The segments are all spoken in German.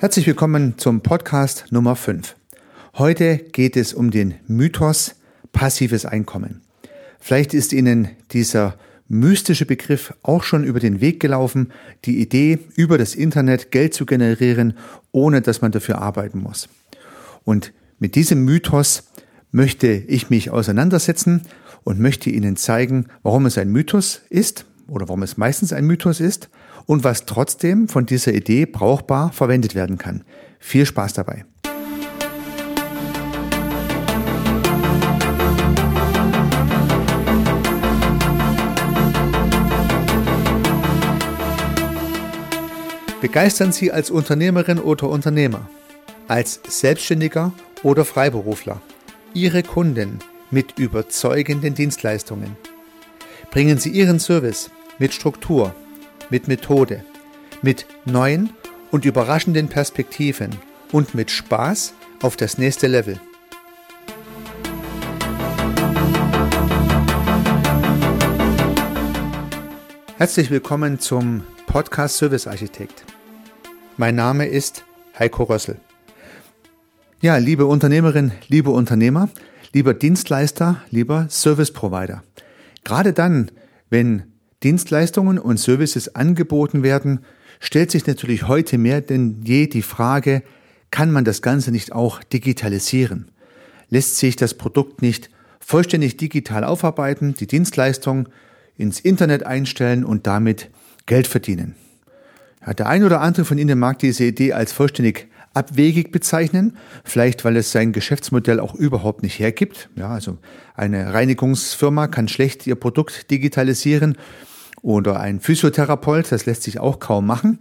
Herzlich willkommen zum Podcast Nummer 5. Heute geht es um den Mythos passives Einkommen. Vielleicht ist Ihnen dieser mystische Begriff auch schon über den Weg gelaufen, die Idee, über das Internet Geld zu generieren, ohne dass man dafür arbeiten muss. Und mit diesem Mythos möchte ich mich auseinandersetzen und möchte Ihnen zeigen, warum es ein Mythos ist oder warum es meistens ein Mythos ist und was trotzdem von dieser Idee brauchbar verwendet werden kann. Viel Spaß dabei. Begeistern Sie als Unternehmerin oder Unternehmer, als Selbstständiger oder Freiberufler Ihre Kunden mit überzeugenden Dienstleistungen. Bringen Sie Ihren Service mit Struktur, mit Methode, mit neuen und überraschenden Perspektiven und mit Spaß auf das nächste Level. Herzlich willkommen zum Podcast Service Architekt. Mein Name ist Heiko Rössel. Ja, liebe Unternehmerin, liebe Unternehmer, lieber Dienstleister, lieber Service Provider. Gerade dann, wenn Dienstleistungen und Services angeboten werden, stellt sich natürlich heute mehr denn je die Frage, kann man das Ganze nicht auch digitalisieren? Lässt sich das Produkt nicht vollständig digital aufarbeiten, die Dienstleistung ins Internet einstellen und damit Geld verdienen? Ja, der ein oder andere von Ihnen mag diese Idee als vollständig abwegig bezeichnen, vielleicht weil es sein Geschäftsmodell auch überhaupt nicht hergibt. Ja, also eine Reinigungsfirma kann schlecht ihr Produkt digitalisieren oder ein Physiotherapeut, das lässt sich auch kaum machen.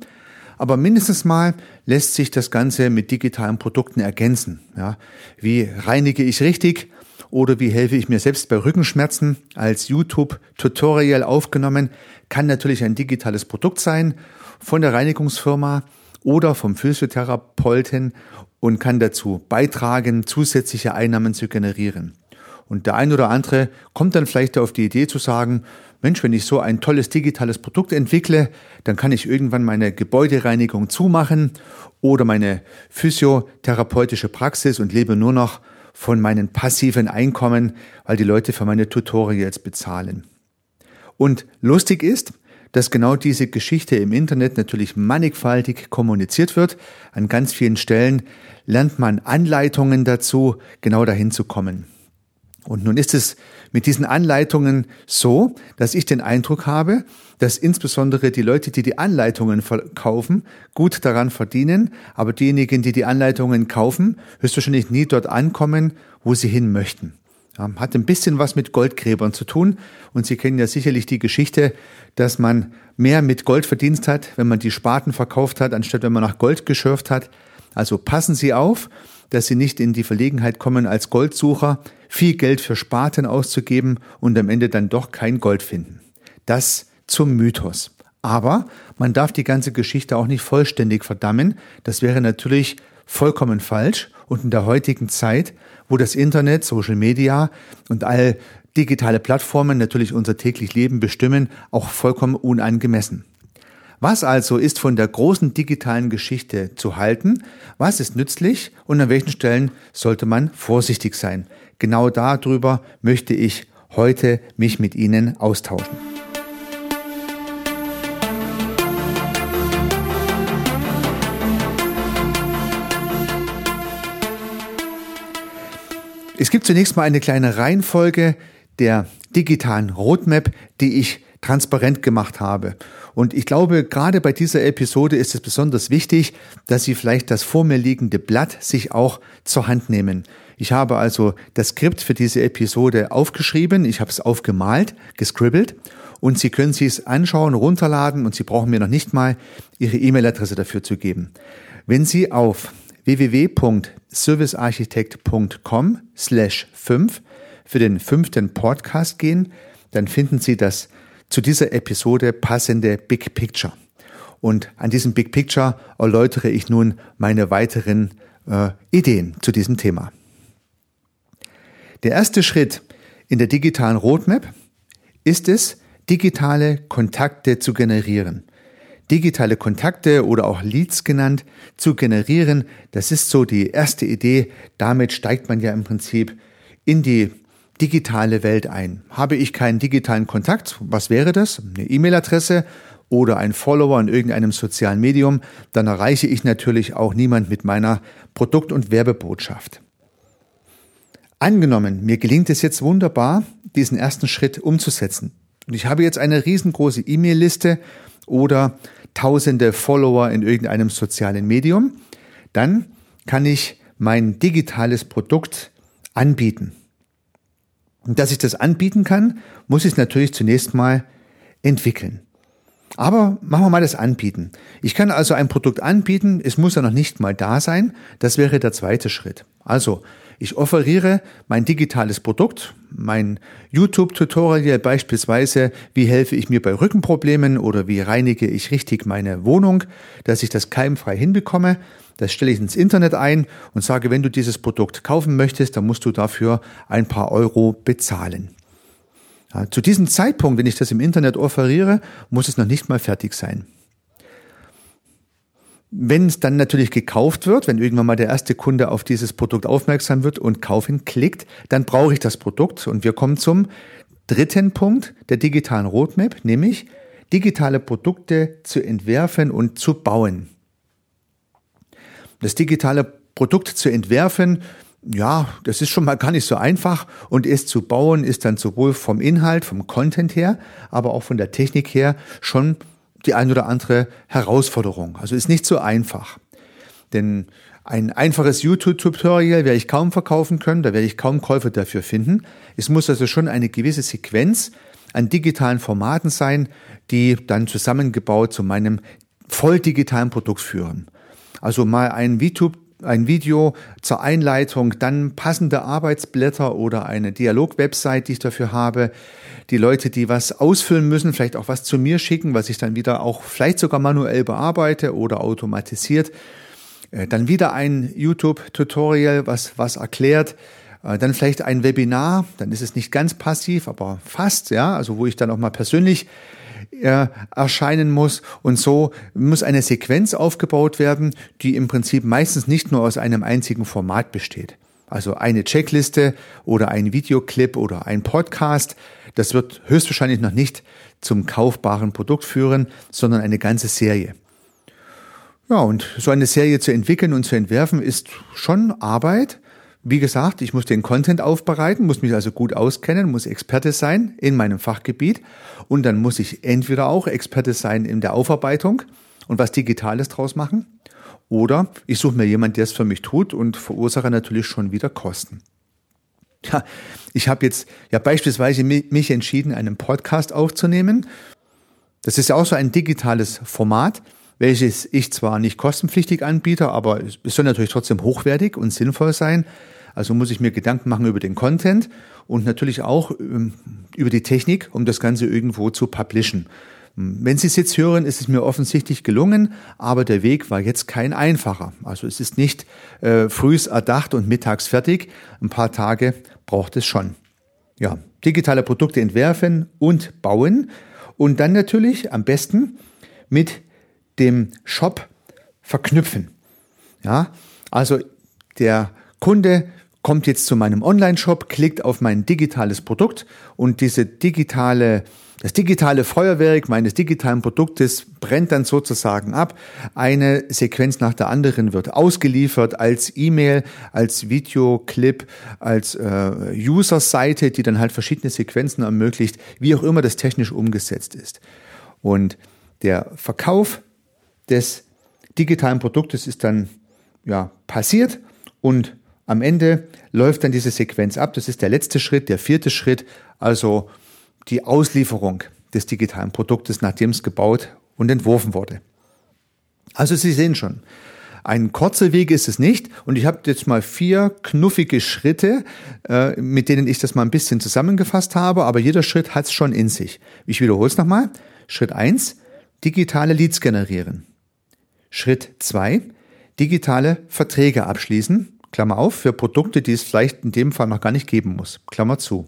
Aber mindestens mal lässt sich das Ganze mit digitalen Produkten ergänzen. Ja, wie reinige ich richtig? Oder wie helfe ich mir selbst bei Rückenschmerzen? Als YouTube-Tutorial aufgenommen, kann natürlich ein digitales Produkt sein von der Reinigungsfirma oder vom Physiotherapeuten und kann dazu beitragen, zusätzliche Einnahmen zu generieren. Und der ein oder andere kommt dann vielleicht auf die Idee zu sagen, Mensch, wenn ich so ein tolles digitales Produkt entwickle, dann kann ich irgendwann meine Gebäudereinigung zumachen oder meine physiotherapeutische Praxis und lebe nur noch von meinen passiven Einkommen, weil die Leute für meine Tutorials bezahlen. Und lustig ist, dass genau diese Geschichte im Internet natürlich mannigfaltig kommuniziert wird. An ganz vielen Stellen lernt man Anleitungen dazu, genau dahin zu kommen. Und nun ist es mit diesen Anleitungen so, dass ich den Eindruck habe, dass insbesondere die Leute, die die Anleitungen verkaufen, gut daran verdienen, aber diejenigen, die die Anleitungen kaufen, höchstwahrscheinlich nie dort ankommen, wo sie hin möchten. Hat ein bisschen was mit Goldgräbern zu tun. Und Sie kennen ja sicherlich die Geschichte, dass man mehr mit Gold verdient hat, wenn man die Spaten verkauft hat, anstatt wenn man nach Gold geschürft hat. Also passen Sie auf, dass Sie nicht in die Verlegenheit kommen, als Goldsucher viel Geld für Spaten auszugeben und am Ende dann doch kein Gold finden. Das zum Mythos. Aber man darf die ganze Geschichte auch nicht vollständig verdammen. Das wäre natürlich vollkommen falsch und in der heutigen Zeit, wo das Internet, Social Media und all digitale Plattformen natürlich unser täglich Leben bestimmen, auch vollkommen unangemessen. Was also ist von der großen digitalen Geschichte zu halten? Was ist nützlich und an welchen Stellen sollte man vorsichtig sein? Genau darüber möchte ich heute mich mit Ihnen austauschen. Es gibt zunächst mal eine kleine Reihenfolge der digitalen Roadmap, die ich transparent gemacht habe. Und ich glaube, gerade bei dieser Episode ist es besonders wichtig, dass Sie vielleicht das vor mir liegende Blatt sich auch zur Hand nehmen. Ich habe also das Skript für diese Episode aufgeschrieben, ich habe es aufgemalt, gescribbelt und Sie können sich es anschauen, runterladen und Sie brauchen mir noch nicht mal Ihre E-Mail-Adresse dafür zu geben. Wenn Sie auf www.servicearchitekt.com slash 5 für den fünften Podcast gehen, dann finden Sie das zu dieser Episode passende Big Picture. Und an diesem Big Picture erläutere ich nun meine weiteren äh, Ideen zu diesem Thema. Der erste Schritt in der digitalen Roadmap ist es, digitale Kontakte zu generieren. Digitale Kontakte oder auch Leads genannt, zu generieren. Das ist so die erste Idee. Damit steigt man ja im Prinzip in die digitale Welt ein. Habe ich keinen digitalen Kontakt, was wäre das? Eine E-Mail-Adresse oder ein Follower in irgendeinem sozialen Medium, dann erreiche ich natürlich auch niemand mit meiner Produkt- und Werbebotschaft. Angenommen, mir gelingt es jetzt wunderbar, diesen ersten Schritt umzusetzen. Und ich habe jetzt eine riesengroße E-Mail-Liste oder tausende Follower in irgendeinem sozialen Medium, dann kann ich mein digitales Produkt anbieten. Und dass ich das anbieten kann, muss ich natürlich zunächst mal entwickeln. Aber machen wir mal das Anbieten. Ich kann also ein Produkt anbieten, es muss ja noch nicht mal da sein. Das wäre der zweite Schritt. Also, ich offeriere mein digitales Produkt, mein YouTube-Tutorial beispielsweise, wie helfe ich mir bei Rückenproblemen oder wie reinige ich richtig meine Wohnung, dass ich das keimfrei hinbekomme. Das stelle ich ins Internet ein und sage, wenn du dieses Produkt kaufen möchtest, dann musst du dafür ein paar Euro bezahlen. Ja, zu diesem Zeitpunkt, wenn ich das im Internet offeriere, muss es noch nicht mal fertig sein. Wenn es dann natürlich gekauft wird, wenn irgendwann mal der erste Kunde auf dieses Produkt aufmerksam wird und kaufen klickt, dann brauche ich das Produkt. Und wir kommen zum dritten Punkt der digitalen Roadmap, nämlich digitale Produkte zu entwerfen und zu bauen. Das digitale Produkt zu entwerfen, ja, das ist schon mal gar nicht so einfach und es zu bauen ist dann sowohl vom Inhalt, vom Content her, aber auch von der Technik her schon die ein oder andere Herausforderung. Also ist nicht so einfach. Denn ein einfaches YouTube-Tutorial werde ich kaum verkaufen können, da werde ich kaum Käufer dafür finden. Es muss also schon eine gewisse Sequenz an digitalen Formaten sein, die dann zusammengebaut zu meinem voll digitalen Produkt führen. Also mal ein YouTube ein Video zur Einleitung, dann passende Arbeitsblätter oder eine Dialog-Website, die ich dafür habe. Die Leute, die was ausfüllen müssen, vielleicht auch was zu mir schicken, was ich dann wieder auch vielleicht sogar manuell bearbeite oder automatisiert. Äh, dann wieder ein YouTube-Tutorial, was was erklärt. Äh, dann vielleicht ein Webinar, dann ist es nicht ganz passiv, aber fast, ja, also wo ich dann auch mal persönlich äh, erscheinen muss. Und so muss eine Sequenz aufgebaut werden, die im Prinzip meistens nicht nur aus einem einzigen Format besteht. Also eine Checkliste oder ein Videoclip oder ein Podcast. Das wird höchstwahrscheinlich noch nicht zum kaufbaren Produkt führen, sondern eine ganze Serie. Ja, und so eine Serie zu entwickeln und zu entwerfen ist schon Arbeit. Wie gesagt, ich muss den Content aufbereiten, muss mich also gut auskennen, muss Experte sein in meinem Fachgebiet und dann muss ich entweder auch Experte sein in der Aufarbeitung und was Digitales draus machen oder ich suche mir jemanden, der es für mich tut und verursache natürlich schon wieder Kosten. Ja, ich habe jetzt ja beispielsweise mich entschieden, einen Podcast aufzunehmen. Das ist ja auch so ein digitales Format, welches ich zwar nicht kostenpflichtig anbiete, aber es soll natürlich trotzdem hochwertig und sinnvoll sein. Also muss ich mir Gedanken machen über den Content und natürlich auch ähm, über die Technik, um das Ganze irgendwo zu publishen. Wenn Sie es jetzt hören, ist es mir offensichtlich gelungen, aber der Weg war jetzt kein einfacher. Also es ist nicht äh, frühs erdacht und mittags fertig. Ein paar Tage braucht es schon. Ja, digitale Produkte entwerfen und bauen und dann natürlich am besten mit dem Shop verknüpfen. Ja, also der Kunde kommt jetzt zu meinem Online-Shop, klickt auf mein digitales Produkt und diese digitale das digitale Feuerwerk meines digitalen Produktes brennt dann sozusagen ab. Eine Sequenz nach der anderen wird ausgeliefert als E-Mail, als Videoclip, als äh, User-Seite, die dann halt verschiedene Sequenzen ermöglicht, wie auch immer das technisch umgesetzt ist. Und der Verkauf des digitalen Produktes ist dann ja passiert und am Ende läuft dann diese Sequenz ab. Das ist der letzte Schritt, der vierte Schritt, also die Auslieferung des digitalen Produktes, nachdem es gebaut und entworfen wurde. Also Sie sehen schon, ein kurzer Weg ist es nicht. Und ich habe jetzt mal vier knuffige Schritte, äh, mit denen ich das mal ein bisschen zusammengefasst habe, aber jeder Schritt hat es schon in sich. Ich wiederhole es nochmal. Schritt eins: digitale Leads generieren. Schritt zwei: digitale Verträge abschließen. Klammer auf, für Produkte, die es vielleicht in dem Fall noch gar nicht geben muss. Klammer zu.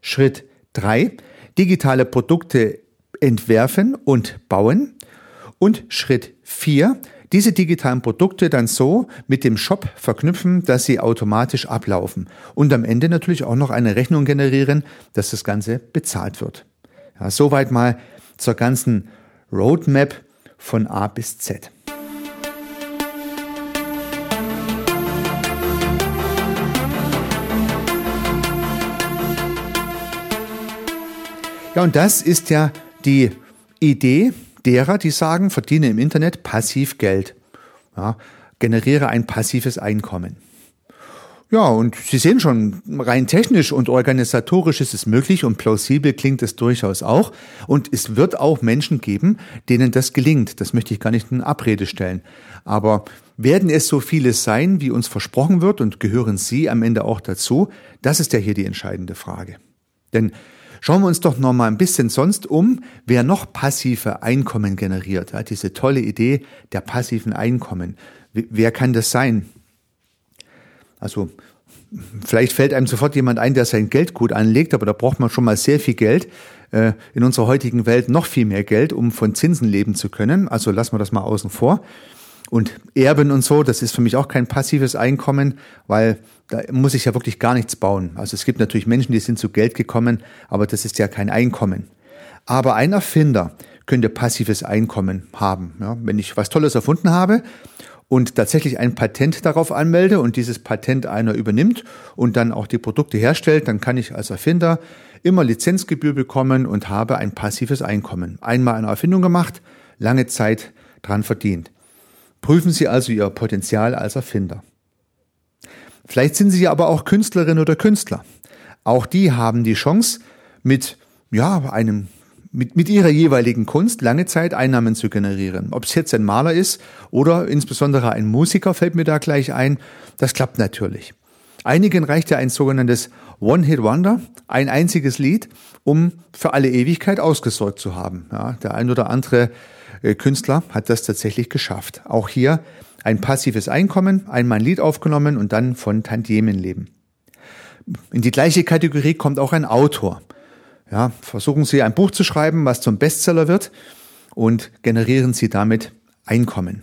Schritt drei: Digitale Produkte entwerfen und bauen. Und Schritt vier diese digitalen Produkte dann so mit dem Shop verknüpfen, dass sie automatisch ablaufen und am Ende natürlich auch noch eine Rechnung generieren, dass das Ganze bezahlt wird. Ja, soweit mal zur ganzen Roadmap von A bis Z. Ja, und das ist ja die Idee derer, die sagen, verdiene im Internet passiv Geld. Ja, generiere ein passives Einkommen. Ja, und Sie sehen schon, rein technisch und organisatorisch ist es möglich und plausibel klingt es durchaus auch. Und es wird auch Menschen geben, denen das gelingt. Das möchte ich gar nicht in Abrede stellen. Aber werden es so viele sein, wie uns versprochen wird und gehören Sie am Ende auch dazu? Das ist ja hier die entscheidende Frage. Denn Schauen wir uns doch noch mal ein bisschen sonst um, wer noch passive Einkommen generiert. Ja, diese tolle Idee der passiven Einkommen. Wer kann das sein? Also vielleicht fällt einem sofort jemand ein, der sein Geld gut anlegt, aber da braucht man schon mal sehr viel Geld. Äh, in unserer heutigen Welt noch viel mehr Geld, um von Zinsen leben zu können. Also lassen wir das mal außen vor. Und Erben und so, das ist für mich auch kein passives Einkommen, weil da muss ich ja wirklich gar nichts bauen. Also es gibt natürlich Menschen, die sind zu Geld gekommen, aber das ist ja kein Einkommen. Aber ein Erfinder könnte passives Einkommen haben. Ja, wenn ich was Tolles erfunden habe und tatsächlich ein Patent darauf anmelde und dieses Patent einer übernimmt und dann auch die Produkte herstellt, dann kann ich als Erfinder immer Lizenzgebühr bekommen und habe ein passives Einkommen. Einmal eine Erfindung gemacht, lange Zeit dran verdient. Prüfen Sie also Ihr Potenzial als Erfinder. Vielleicht sind Sie aber auch Künstlerin oder Künstler. Auch die haben die Chance, mit, ja, einem, mit, mit ihrer jeweiligen Kunst lange Zeit Einnahmen zu generieren. Ob es jetzt ein Maler ist oder insbesondere ein Musiker fällt mir da gleich ein. Das klappt natürlich. Einigen reicht ja ein sogenanntes One-Hit-Wonder, ein einziges Lied, um für alle Ewigkeit ausgesorgt zu haben. Ja, der ein oder andere äh, Künstler hat das tatsächlich geschafft. Auch hier ein passives Einkommen, einmal ein Lied aufgenommen und dann von Tantiemen leben. In die gleiche Kategorie kommt auch ein Autor. Ja, versuchen Sie ein Buch zu schreiben, was zum Bestseller wird und generieren Sie damit Einkommen.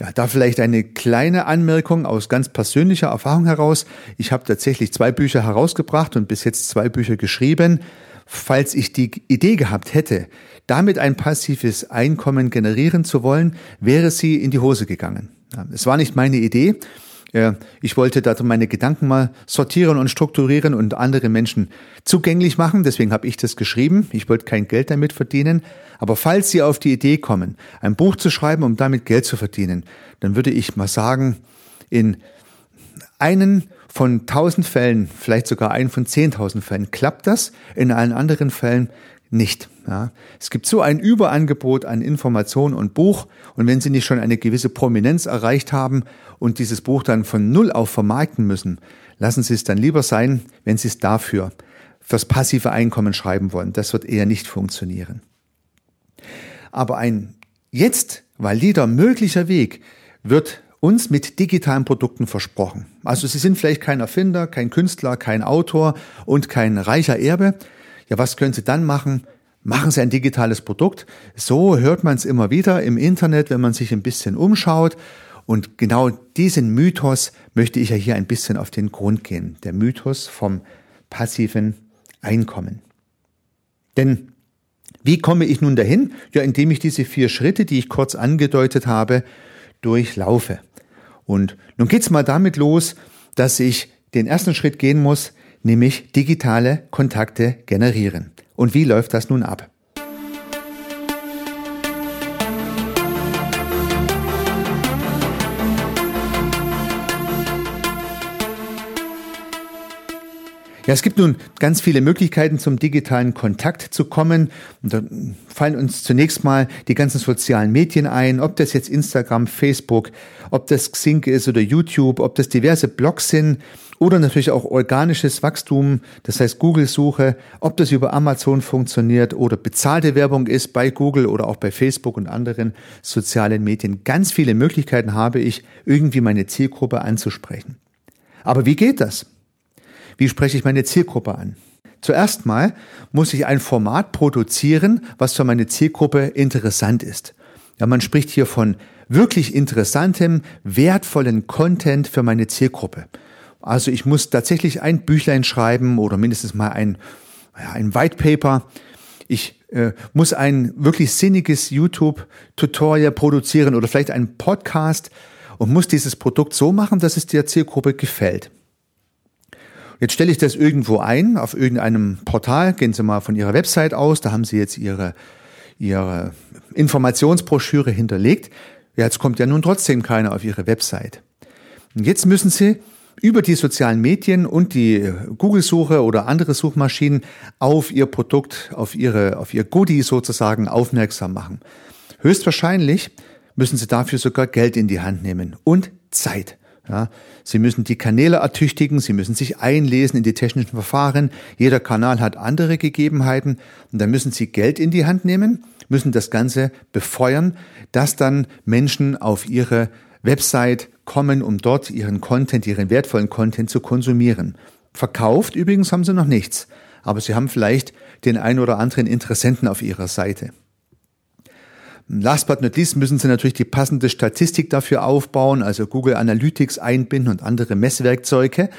Ja, da vielleicht eine kleine Anmerkung aus ganz persönlicher Erfahrung heraus. Ich habe tatsächlich zwei Bücher herausgebracht und bis jetzt zwei Bücher geschrieben. Falls ich die Idee gehabt hätte, damit ein passives Einkommen generieren zu wollen, wäre sie in die Hose gegangen. Es war nicht meine Idee. Ich wollte da meine Gedanken mal sortieren und strukturieren und andere Menschen zugänglich machen. Deswegen habe ich das geschrieben. Ich wollte kein Geld damit verdienen. Aber falls Sie auf die Idee kommen, ein Buch zu schreiben, um damit Geld zu verdienen, dann würde ich mal sagen, in einen von tausend Fällen, vielleicht sogar einen von zehntausend Fällen klappt das. In allen anderen Fällen nicht. Ja. Es gibt so ein Überangebot an Information und Buch und wenn Sie nicht schon eine gewisse Prominenz erreicht haben und dieses Buch dann von Null auf vermarkten müssen, lassen Sie es dann lieber sein, wenn Sie es dafür fürs passive Einkommen schreiben wollen. Das wird eher nicht funktionieren. Aber ein jetzt valider möglicher Weg wird uns mit digitalen Produkten versprochen. Also Sie sind vielleicht kein Erfinder, kein Künstler, kein Autor und kein reicher Erbe, ja, was können Sie dann machen? Machen Sie ein digitales Produkt. So hört man es immer wieder im Internet, wenn man sich ein bisschen umschaut. Und genau diesen Mythos möchte ich ja hier ein bisschen auf den Grund gehen. Der Mythos vom passiven Einkommen. Denn wie komme ich nun dahin? Ja, indem ich diese vier Schritte, die ich kurz angedeutet habe, durchlaufe. Und nun geht's mal damit los, dass ich den ersten Schritt gehen muss, nämlich digitale Kontakte generieren. Und wie läuft das nun ab? Ja, es gibt nun ganz viele Möglichkeiten, zum digitalen Kontakt zu kommen. Und da fallen uns zunächst mal die ganzen sozialen Medien ein, ob das jetzt Instagram, Facebook, ob das Xing ist oder YouTube, ob das diverse Blogs sind oder natürlich auch organisches Wachstum, das heißt Google-Suche, ob das über Amazon funktioniert oder bezahlte Werbung ist bei Google oder auch bei Facebook und anderen sozialen Medien. Ganz viele Möglichkeiten habe ich, irgendwie meine Zielgruppe anzusprechen. Aber wie geht das? Wie spreche ich meine Zielgruppe an? Zuerst mal muss ich ein Format produzieren, was für meine Zielgruppe interessant ist. Ja, man spricht hier von wirklich interessantem, wertvollen Content für meine Zielgruppe. Also ich muss tatsächlich ein Büchlein schreiben oder mindestens mal ein, ja, ein White Paper. Ich äh, muss ein wirklich sinniges YouTube-Tutorial produzieren oder vielleicht einen Podcast und muss dieses Produkt so machen, dass es der Zielgruppe gefällt. Jetzt stelle ich das irgendwo ein, auf irgendeinem Portal. Gehen Sie mal von Ihrer Website aus, da haben Sie jetzt Ihre, Ihre Informationsbroschüre hinterlegt. Jetzt kommt ja nun trotzdem keiner auf Ihre Website. Und jetzt müssen Sie über die sozialen Medien und die Google-Suche oder andere Suchmaschinen auf Ihr Produkt, auf Ihre, auf Ihr Goodie sozusagen aufmerksam machen. Höchstwahrscheinlich müssen Sie dafür sogar Geld in die Hand nehmen und Zeit. Ja, Sie müssen die Kanäle ertüchtigen, Sie müssen sich einlesen in die technischen Verfahren. Jeder Kanal hat andere Gegebenheiten und dann müssen Sie Geld in die Hand nehmen, müssen das Ganze befeuern, dass dann Menschen auf Ihre Website kommen, um dort ihren Content, ihren wertvollen Content zu konsumieren. Verkauft übrigens haben Sie noch nichts, aber Sie haben vielleicht den ein oder anderen Interessenten auf Ihrer Seite. Last but not least müssen Sie natürlich die passende Statistik dafür aufbauen, also Google Analytics einbinden und andere Messwerkzeuge,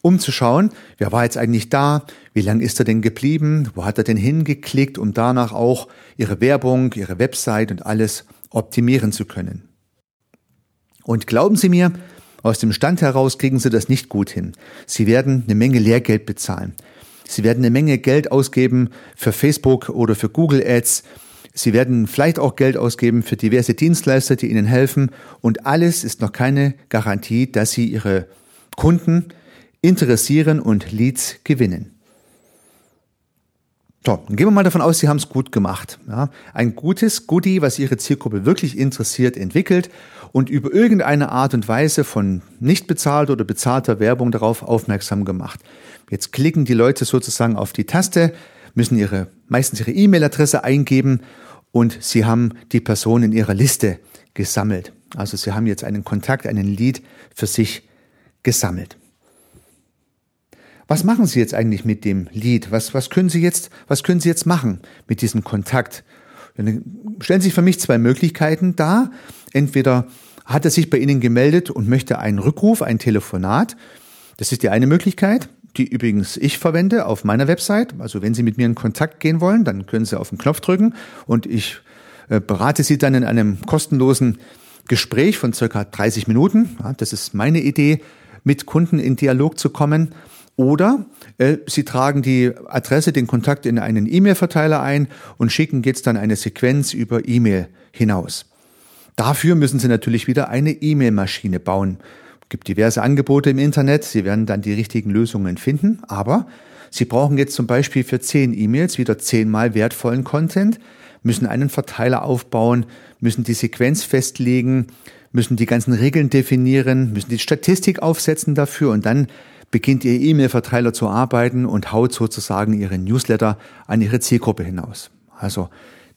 um zu schauen, wer war jetzt eigentlich da, wie lange ist er denn geblieben, wo hat er denn hingeklickt, um danach auch Ihre Werbung, Ihre Website und alles optimieren zu können. Und glauben Sie mir, aus dem Stand heraus kriegen Sie das nicht gut hin. Sie werden eine Menge Lehrgeld bezahlen. Sie werden eine Menge Geld ausgeben für Facebook oder für Google Ads. Sie werden vielleicht auch Geld ausgeben für diverse Dienstleister, die Ihnen helfen. Und alles ist noch keine Garantie, dass Sie Ihre Kunden interessieren und Leads gewinnen. So, dann gehen wir mal davon aus, Sie haben es gut gemacht. Ja, ein gutes Goodie, was Ihre Zielgruppe wirklich interessiert, entwickelt und über irgendeine Art und Weise von nicht bezahlter oder bezahlter Werbung darauf aufmerksam gemacht. Jetzt klicken die Leute sozusagen auf die Taste, müssen ihre, meistens ihre E-Mail-Adresse eingeben und Sie haben die Person in Ihrer Liste gesammelt. Also Sie haben jetzt einen Kontakt, einen Lead für sich gesammelt. Was machen Sie jetzt eigentlich mit dem Lead? Was, was können Sie jetzt, was können Sie jetzt machen mit diesem Kontakt? Dann stellen sich für mich zwei Möglichkeiten dar. Entweder hat er sich bei Ihnen gemeldet und möchte einen Rückruf, ein Telefonat. Das ist die eine Möglichkeit die übrigens ich verwende auf meiner Website. Also wenn Sie mit mir in Kontakt gehen wollen, dann können Sie auf den Knopf drücken und ich äh, berate Sie dann in einem kostenlosen Gespräch von circa 30 Minuten. Das ist meine Idee, mit Kunden in Dialog zu kommen. Oder äh, Sie tragen die Adresse, den Kontakt in einen E-Mail-Verteiler ein und schicken jetzt dann eine Sequenz über E-Mail hinaus. Dafür müssen Sie natürlich wieder eine E-Mail-Maschine bauen gibt diverse Angebote im Internet. Sie werden dann die richtigen Lösungen finden. Aber Sie brauchen jetzt zum Beispiel für zehn E-Mails wieder zehnmal wertvollen Content, müssen einen Verteiler aufbauen, müssen die Sequenz festlegen, müssen die ganzen Regeln definieren, müssen die Statistik aufsetzen dafür und dann beginnt Ihr E-Mail-Verteiler zu arbeiten und haut sozusagen Ihre Newsletter an Ihre Zielgruppe hinaus. Also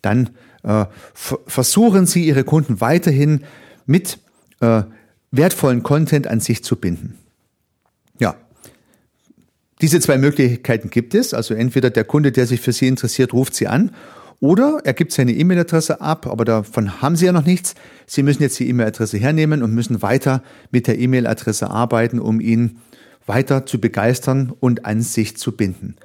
dann äh, versuchen Sie Ihre Kunden weiterhin mit äh, wertvollen Content an sich zu binden. Ja. Diese zwei Möglichkeiten gibt es. Also entweder der Kunde, der sich für Sie interessiert, ruft Sie an oder er gibt seine E-Mail-Adresse ab, aber davon haben Sie ja noch nichts. Sie müssen jetzt die E-Mail-Adresse hernehmen und müssen weiter mit der E-Mail-Adresse arbeiten, um ihn weiter zu begeistern und an sich zu binden.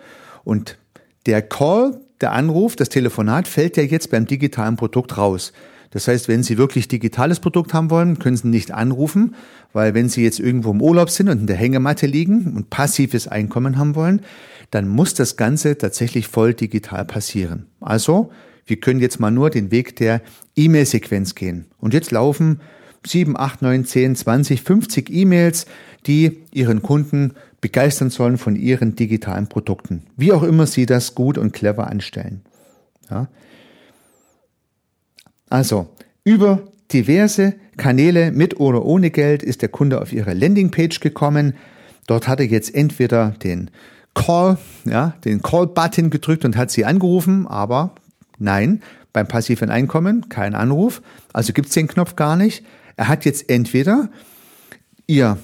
Und der Call, der Anruf, das Telefonat fällt ja jetzt beim digitalen Produkt raus. Das heißt, wenn Sie wirklich digitales Produkt haben wollen, können Sie nicht anrufen, weil wenn Sie jetzt irgendwo im Urlaub sind und in der Hängematte liegen und passives Einkommen haben wollen, dann muss das Ganze tatsächlich voll digital passieren. Also, wir können jetzt mal nur den Weg der E-Mail-Sequenz gehen. Und jetzt laufen 7, 8, 9, 10, 20, 50 E-Mails, die Ihren Kunden begeistern sollen von Ihren digitalen Produkten. Wie auch immer Sie das gut und clever anstellen. Ja. Also über diverse Kanäle mit oder ohne Geld ist der Kunde auf ihre Landingpage gekommen. Dort hat er jetzt entweder den Call, ja, den Call-Button gedrückt und hat sie angerufen, aber nein, beim passiven Einkommen kein Anruf, also gibt es den Knopf gar nicht. Er hat jetzt entweder ihr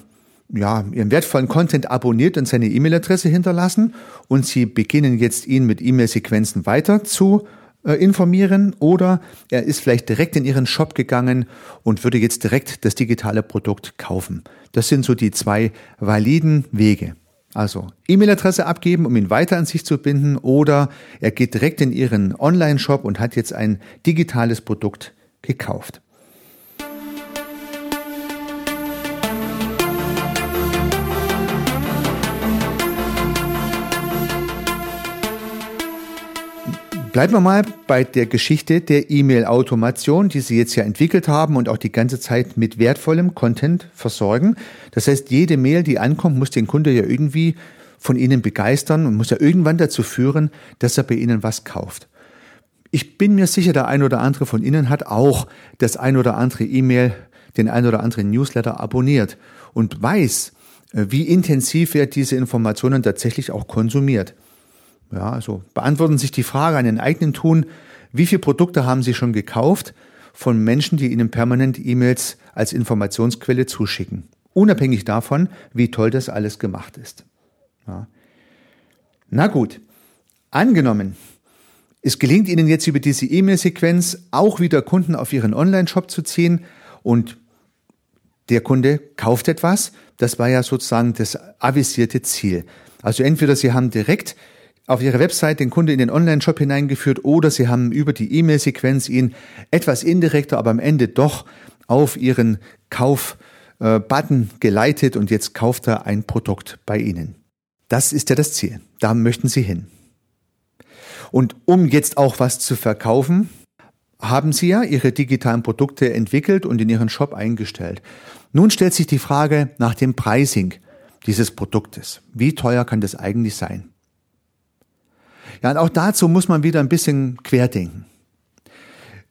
ja, Ihren wertvollen Content abonniert und seine E-Mail-Adresse hinterlassen und Sie beginnen jetzt ihn mit E-Mail-Sequenzen weiter zu äh, informieren oder er ist vielleicht direkt in Ihren Shop gegangen und würde jetzt direkt das digitale Produkt kaufen. Das sind so die zwei validen Wege. Also E-Mail-Adresse abgeben, um ihn weiter an sich zu binden oder er geht direkt in Ihren Online-Shop und hat jetzt ein digitales Produkt gekauft. Bleiben wir mal bei der Geschichte der E-Mail-Automation, die Sie jetzt ja entwickelt haben und auch die ganze Zeit mit wertvollem Content versorgen. Das heißt, jede Mail, die ankommt, muss den Kunde ja irgendwie von Ihnen begeistern und muss ja irgendwann dazu führen, dass er bei Ihnen was kauft. Ich bin mir sicher, der ein oder andere von Ihnen hat auch das ein oder andere E-Mail, den ein oder anderen Newsletter abonniert und weiß, äh, wie intensiv er diese Informationen tatsächlich auch konsumiert. Ja, also beantworten sich die Frage an den eigenen Tun, wie viele Produkte haben Sie schon gekauft von Menschen, die Ihnen permanent E-Mails als Informationsquelle zuschicken, unabhängig davon, wie toll das alles gemacht ist. Ja. Na gut, angenommen, es gelingt Ihnen jetzt über diese E-Mail-Sequenz auch wieder Kunden auf Ihren Online-Shop zu ziehen und der Kunde kauft etwas. Das war ja sozusagen das avisierte Ziel. Also entweder Sie haben direkt auf Ihre Website den Kunde in den Online-Shop hineingeführt oder Sie haben über die E-Mail-Sequenz ihn etwas indirekter, aber am Ende doch auf Ihren Kauf-Button geleitet und jetzt kauft er ein Produkt bei Ihnen. Das ist ja das Ziel. Da möchten Sie hin. Und um jetzt auch was zu verkaufen, haben Sie ja Ihre digitalen Produkte entwickelt und in Ihren Shop eingestellt. Nun stellt sich die Frage nach dem Pricing dieses Produktes. Wie teuer kann das eigentlich sein? Ja, und auch dazu muss man wieder ein bisschen querdenken.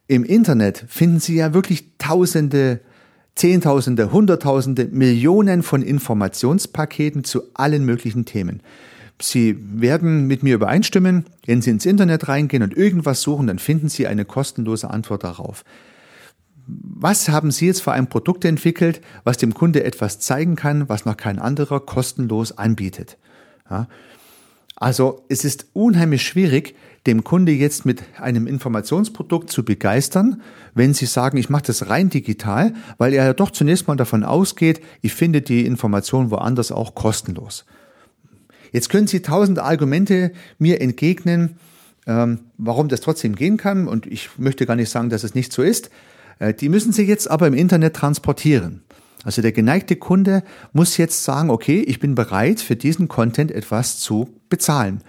Im Internet finden Sie ja wirklich Tausende, Zehntausende, Hunderttausende, Millionen von Informationspaketen zu allen möglichen Themen. Sie werden mit mir übereinstimmen, wenn Sie ins Internet reingehen und irgendwas suchen, dann finden Sie eine kostenlose Antwort darauf. Was haben Sie jetzt für ein Produkt entwickelt, was dem Kunde etwas zeigen kann, was noch kein anderer kostenlos anbietet? Ja, also es ist unheimlich schwierig, dem Kunde jetzt mit einem Informationsprodukt zu begeistern, wenn Sie sagen, ich mache das rein digital, weil er ja doch zunächst mal davon ausgeht, ich finde die Information woanders auch kostenlos. Jetzt können Sie tausend Argumente mir entgegnen, ähm, warum das trotzdem gehen kann, und ich möchte gar nicht sagen, dass es nicht so ist. Äh, die müssen Sie jetzt aber im Internet transportieren. Also der geneigte Kunde muss jetzt sagen, okay, ich bin bereit, für diesen Content etwas zu bezahlen.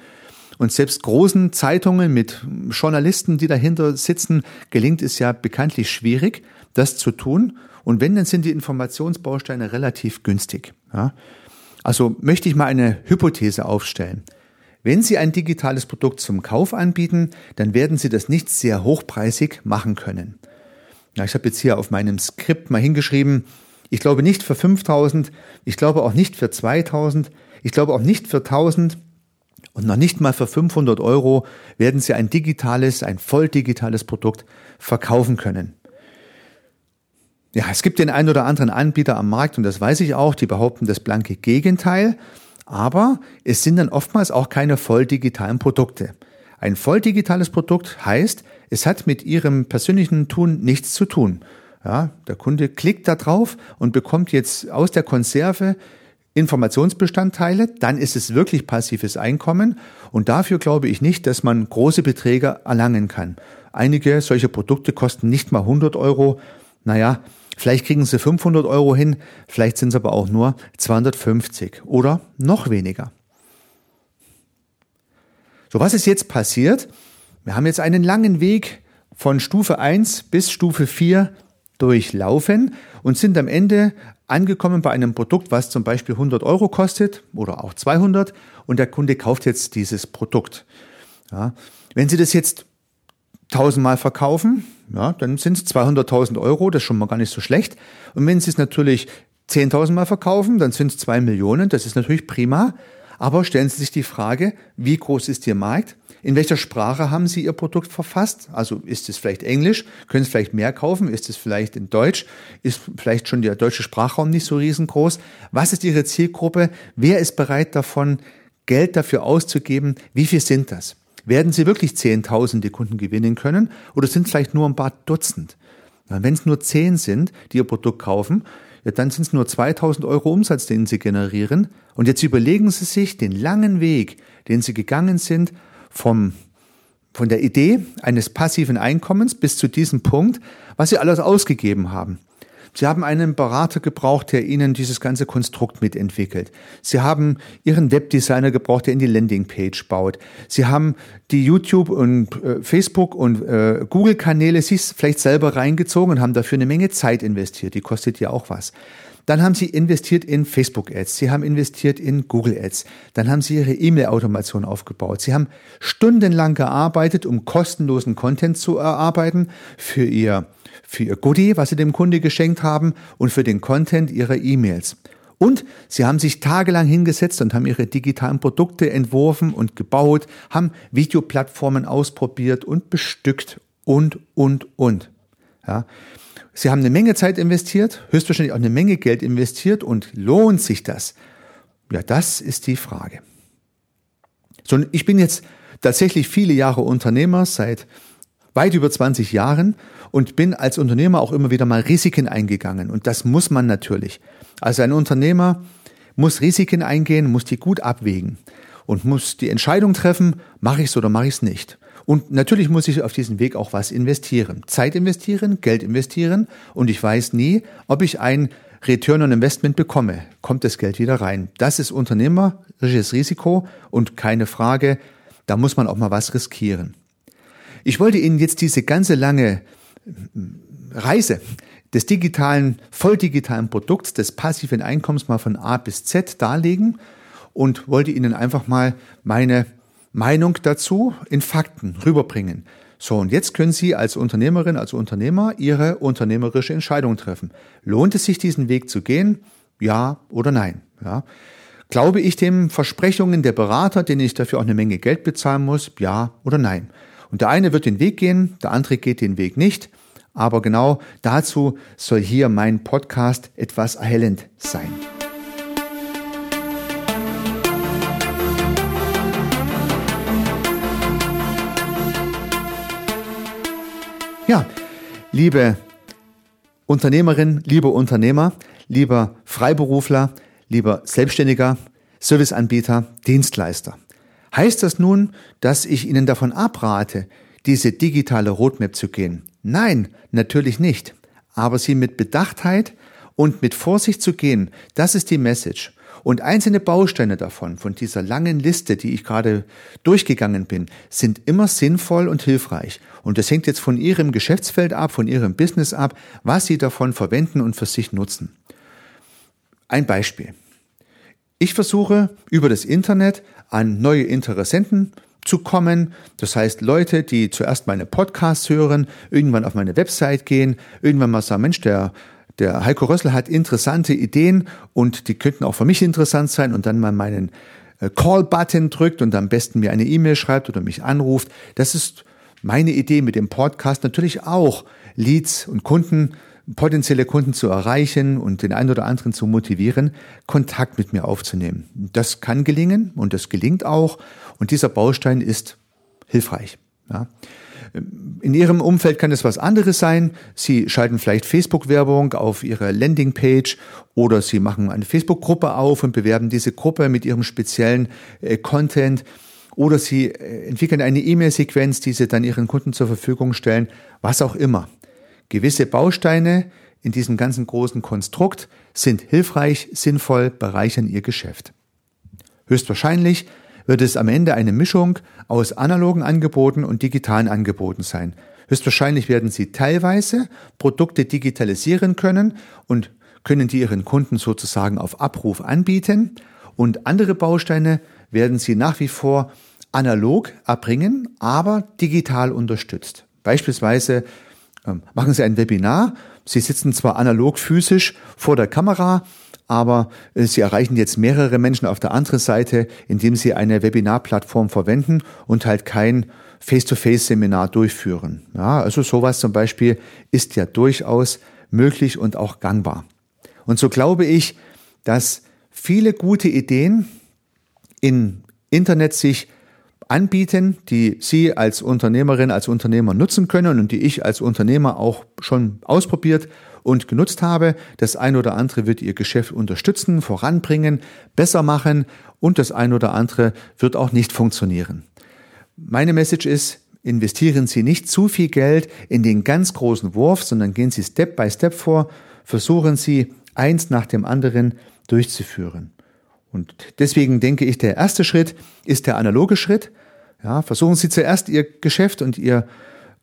Und selbst großen Zeitungen mit Journalisten, die dahinter sitzen, gelingt es ja bekanntlich schwierig, das zu tun. Und wenn, dann sind die Informationsbausteine relativ günstig. Ja? Also möchte ich mal eine Hypothese aufstellen. Wenn Sie ein digitales Produkt zum Kauf anbieten, dann werden Sie das nicht sehr hochpreisig machen können. Ja, ich habe jetzt hier auf meinem Skript mal hingeschrieben, ich glaube nicht für 5000, ich glaube auch nicht für 2000, ich glaube auch nicht für 1000 und noch nicht mal für 500 Euro werden Sie ein digitales, ein voll digitales Produkt verkaufen können. Ja, es gibt den einen oder anderen Anbieter am Markt und das weiß ich auch, die behaupten das blanke Gegenteil, aber es sind dann oftmals auch keine voll digitalen Produkte. Ein voll digitales Produkt heißt, es hat mit Ihrem persönlichen Tun nichts zu tun. Ja, der Kunde klickt da drauf und bekommt jetzt aus der Konserve Informationsbestandteile, dann ist es wirklich passives Einkommen und dafür glaube ich nicht, dass man große Beträge erlangen kann. Einige solche Produkte kosten nicht mal 100 Euro. Naja, vielleicht kriegen sie 500 Euro hin, vielleicht sind es aber auch nur 250 oder noch weniger. So, was ist jetzt passiert? Wir haben jetzt einen langen Weg von Stufe 1 bis Stufe 4 durchlaufen und sind am Ende angekommen bei einem Produkt, was zum Beispiel 100 Euro kostet oder auch 200 und der Kunde kauft jetzt dieses Produkt. Ja, wenn Sie das jetzt tausendmal verkaufen, ja, dann sind es 200.000 Euro, das ist schon mal gar nicht so schlecht. Und wenn Sie es natürlich 10.000 Mal verkaufen, dann sind es zwei Millionen, das ist natürlich prima. Aber stellen Sie sich die Frage, wie groß ist Ihr Markt? In welcher Sprache haben Sie Ihr Produkt verfasst? Also ist es vielleicht Englisch? Können Sie vielleicht mehr kaufen? Ist es vielleicht in Deutsch? Ist vielleicht schon der deutsche Sprachraum nicht so riesengroß? Was ist Ihre Zielgruppe? Wer ist bereit davon, Geld dafür auszugeben? Wie viel sind das? Werden Sie wirklich Zehntausende Kunden gewinnen können oder sind es vielleicht nur ein paar Dutzend? Wenn es nur zehn sind, die Ihr Produkt kaufen, dann sind es nur 2000 Euro Umsatz, den Sie generieren. Und jetzt überlegen Sie sich den langen Weg, den Sie gegangen sind, vom, von der Idee eines passiven Einkommens bis zu diesem Punkt, was Sie alles ausgegeben haben. Sie haben einen Berater gebraucht, der Ihnen dieses ganze Konstrukt mitentwickelt. Sie haben Ihren Webdesigner gebraucht, der Ihnen die Landingpage baut. Sie haben die YouTube und äh, Facebook und äh, Google-Kanäle sich vielleicht selber reingezogen und haben dafür eine Menge Zeit investiert. Die kostet ja auch was. Dann haben Sie investiert in Facebook Ads. Sie haben investiert in Google Ads. Dann haben Sie Ihre E-Mail-Automation aufgebaut. Sie haben stundenlang gearbeitet, um kostenlosen Content zu erarbeiten für Ihr, für Ihr Goodie, was Sie dem Kunde geschenkt haben und für den Content Ihrer E-Mails. Und sie haben sich tagelang hingesetzt und haben ihre digitalen Produkte entworfen und gebaut, haben Videoplattformen ausprobiert und bestückt und, und, und. Ja. Sie haben eine Menge Zeit investiert, höchstwahrscheinlich auch eine Menge Geld investiert und lohnt sich das? Ja, das ist die Frage. So, ich bin jetzt tatsächlich viele Jahre Unternehmer, seit weit über 20 Jahren und bin als Unternehmer auch immer wieder mal Risiken eingegangen. Und das muss man natürlich. Also ein Unternehmer muss Risiken eingehen, muss die gut abwägen und muss die Entscheidung treffen, mache ich es oder mache ich es nicht. Und natürlich muss ich auf diesen Weg auch was investieren. Zeit investieren, Geld investieren und ich weiß nie, ob ich ein Return on Investment bekomme. Kommt das Geld wieder rein? Das ist unternehmerisches Risiko und keine Frage, da muss man auch mal was riskieren. Ich wollte Ihnen jetzt diese ganze lange Reise des digitalen, voll digitalen Produkts, des passiven Einkommens mal von A bis Z darlegen und wollte Ihnen einfach mal meine Meinung dazu in Fakten rüberbringen. So, und jetzt können Sie als Unternehmerin, als Unternehmer Ihre unternehmerische Entscheidung treffen. Lohnt es sich, diesen Weg zu gehen? Ja oder nein? Ja. Glaube ich den Versprechungen der Berater, denen ich dafür auch eine Menge Geld bezahlen muss? Ja oder nein? Und der eine wird den Weg gehen, der andere geht den Weg nicht. Aber genau dazu soll hier mein Podcast etwas erhellend sein. Ja, liebe Unternehmerin, liebe Unternehmer, lieber Freiberufler, lieber Selbstständiger, Serviceanbieter, Dienstleister. Heißt das nun, dass ich Ihnen davon abrate, diese digitale Roadmap zu gehen? Nein, natürlich nicht. Aber sie mit Bedachtheit und mit Vorsicht zu gehen, das ist die Message. Und einzelne Bausteine davon, von dieser langen Liste, die ich gerade durchgegangen bin, sind immer sinnvoll und hilfreich. Und das hängt jetzt von Ihrem Geschäftsfeld ab, von Ihrem Business ab, was Sie davon verwenden und für sich nutzen. Ein Beispiel. Ich versuche über das Internet an neue Interessenten zu kommen. Das heißt, Leute, die zuerst meine Podcasts hören, irgendwann auf meine Website gehen, irgendwann mal sagen, Mensch, der der Heiko Rössel hat interessante Ideen und die könnten auch für mich interessant sein und dann mal meinen äh, Call-Button drückt und am besten mir eine E-Mail schreibt oder mich anruft. Das ist meine Idee mit dem Podcast natürlich auch, Leads und Kunden, potenzielle Kunden zu erreichen und den einen oder anderen zu motivieren, Kontakt mit mir aufzunehmen. Das kann gelingen und das gelingt auch und dieser Baustein ist hilfreich. Ja. In Ihrem Umfeld kann es was anderes sein. Sie schalten vielleicht Facebook-Werbung auf Ihre Landingpage oder Sie machen eine Facebook-Gruppe auf und bewerben diese Gruppe mit Ihrem speziellen äh, Content. Oder Sie äh, entwickeln eine E-Mail-Sequenz, die Sie dann Ihren Kunden zur Verfügung stellen, was auch immer. Gewisse Bausteine in diesem ganzen großen Konstrukt sind hilfreich, sinnvoll, bereichern Ihr Geschäft. Höchstwahrscheinlich wird es am Ende eine Mischung aus analogen Angeboten und digitalen Angeboten sein. Höchstwahrscheinlich werden Sie teilweise Produkte digitalisieren können und können die Ihren Kunden sozusagen auf Abruf anbieten und andere Bausteine werden Sie nach wie vor analog erbringen, aber digital unterstützt. Beispielsweise machen Sie ein Webinar, Sie sitzen zwar analog physisch vor der Kamera, aber äh, Sie erreichen jetzt mehrere Menschen auf der anderen Seite, indem Sie eine Webinarplattform verwenden und halt kein Face-to-Face-Seminar durchführen. Ja, also sowas zum Beispiel ist ja durchaus möglich und auch gangbar. Und so glaube ich, dass viele gute Ideen im Internet sich anbieten, die Sie als Unternehmerin, als Unternehmer nutzen können und die ich als Unternehmer auch schon ausprobiert und genutzt habe. Das ein oder andere wird Ihr Geschäft unterstützen, voranbringen, besser machen und das ein oder andere wird auch nicht funktionieren. Meine Message ist, investieren Sie nicht zu viel Geld in den ganz großen Wurf, sondern gehen Sie Step by Step vor, versuchen Sie eins nach dem anderen durchzuführen. Und deswegen denke ich, der erste Schritt ist der analoge Schritt. Ja, versuchen Sie zuerst Ihr Geschäft und Ihr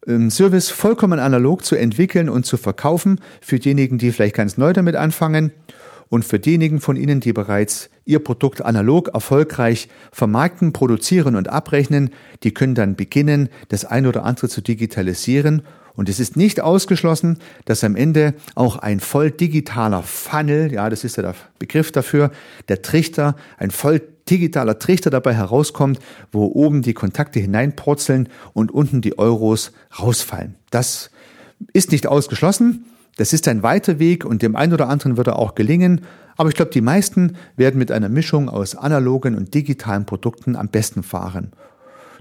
ähm, Service vollkommen analog zu entwickeln und zu verkaufen für diejenigen, die vielleicht ganz neu damit anfangen und für diejenigen von Ihnen, die bereits Ihr Produkt analog erfolgreich vermarkten, produzieren und abrechnen, die können dann beginnen, das ein oder andere zu digitalisieren und es ist nicht ausgeschlossen, dass am Ende auch ein voll digitaler Funnel, ja, das ist ja der Begriff dafür, der Trichter, ein voll digitaler Trichter dabei herauskommt, wo oben die Kontakte hineinpurzeln und unten die Euros rausfallen. Das ist nicht ausgeschlossen. Das ist ein weiter Weg und dem einen oder anderen wird er auch gelingen. Aber ich glaube, die meisten werden mit einer Mischung aus analogen und digitalen Produkten am besten fahren.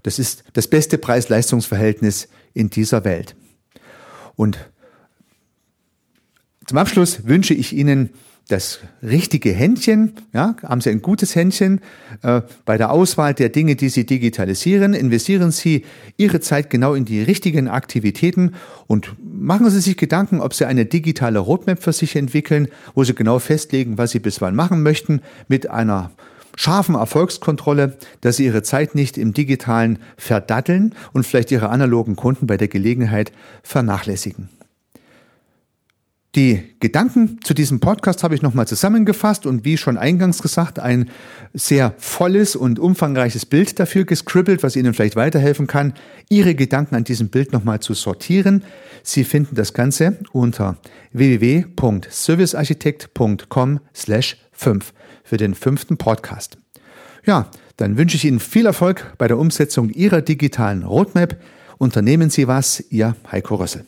Das ist das beste Preis-Leistungs-Verhältnis in dieser Welt. Und zum Abschluss wünsche ich Ihnen das richtige Händchen, ja, haben Sie ein gutes Händchen äh, bei der Auswahl der Dinge, die Sie digitalisieren. Investieren Sie Ihre Zeit genau in die richtigen Aktivitäten und machen Sie sich Gedanken, ob Sie eine digitale Roadmap für sich entwickeln, wo Sie genau festlegen, was Sie bis wann machen möchten, mit einer scharfen Erfolgskontrolle, dass Sie Ihre Zeit nicht im digitalen verdatteln und vielleicht Ihre analogen Kunden bei der Gelegenheit vernachlässigen. Die Gedanken zu diesem Podcast habe ich nochmal zusammengefasst und wie schon eingangs gesagt, ein sehr volles und umfangreiches Bild dafür gescribbelt, was Ihnen vielleicht weiterhelfen kann, Ihre Gedanken an diesem Bild nochmal zu sortieren. Sie finden das Ganze unter www.servicearchitekt.com slash 5 für den fünften Podcast. Ja, dann wünsche ich Ihnen viel Erfolg bei der Umsetzung Ihrer digitalen Roadmap. Unternehmen Sie was, Ihr Heiko Rössel.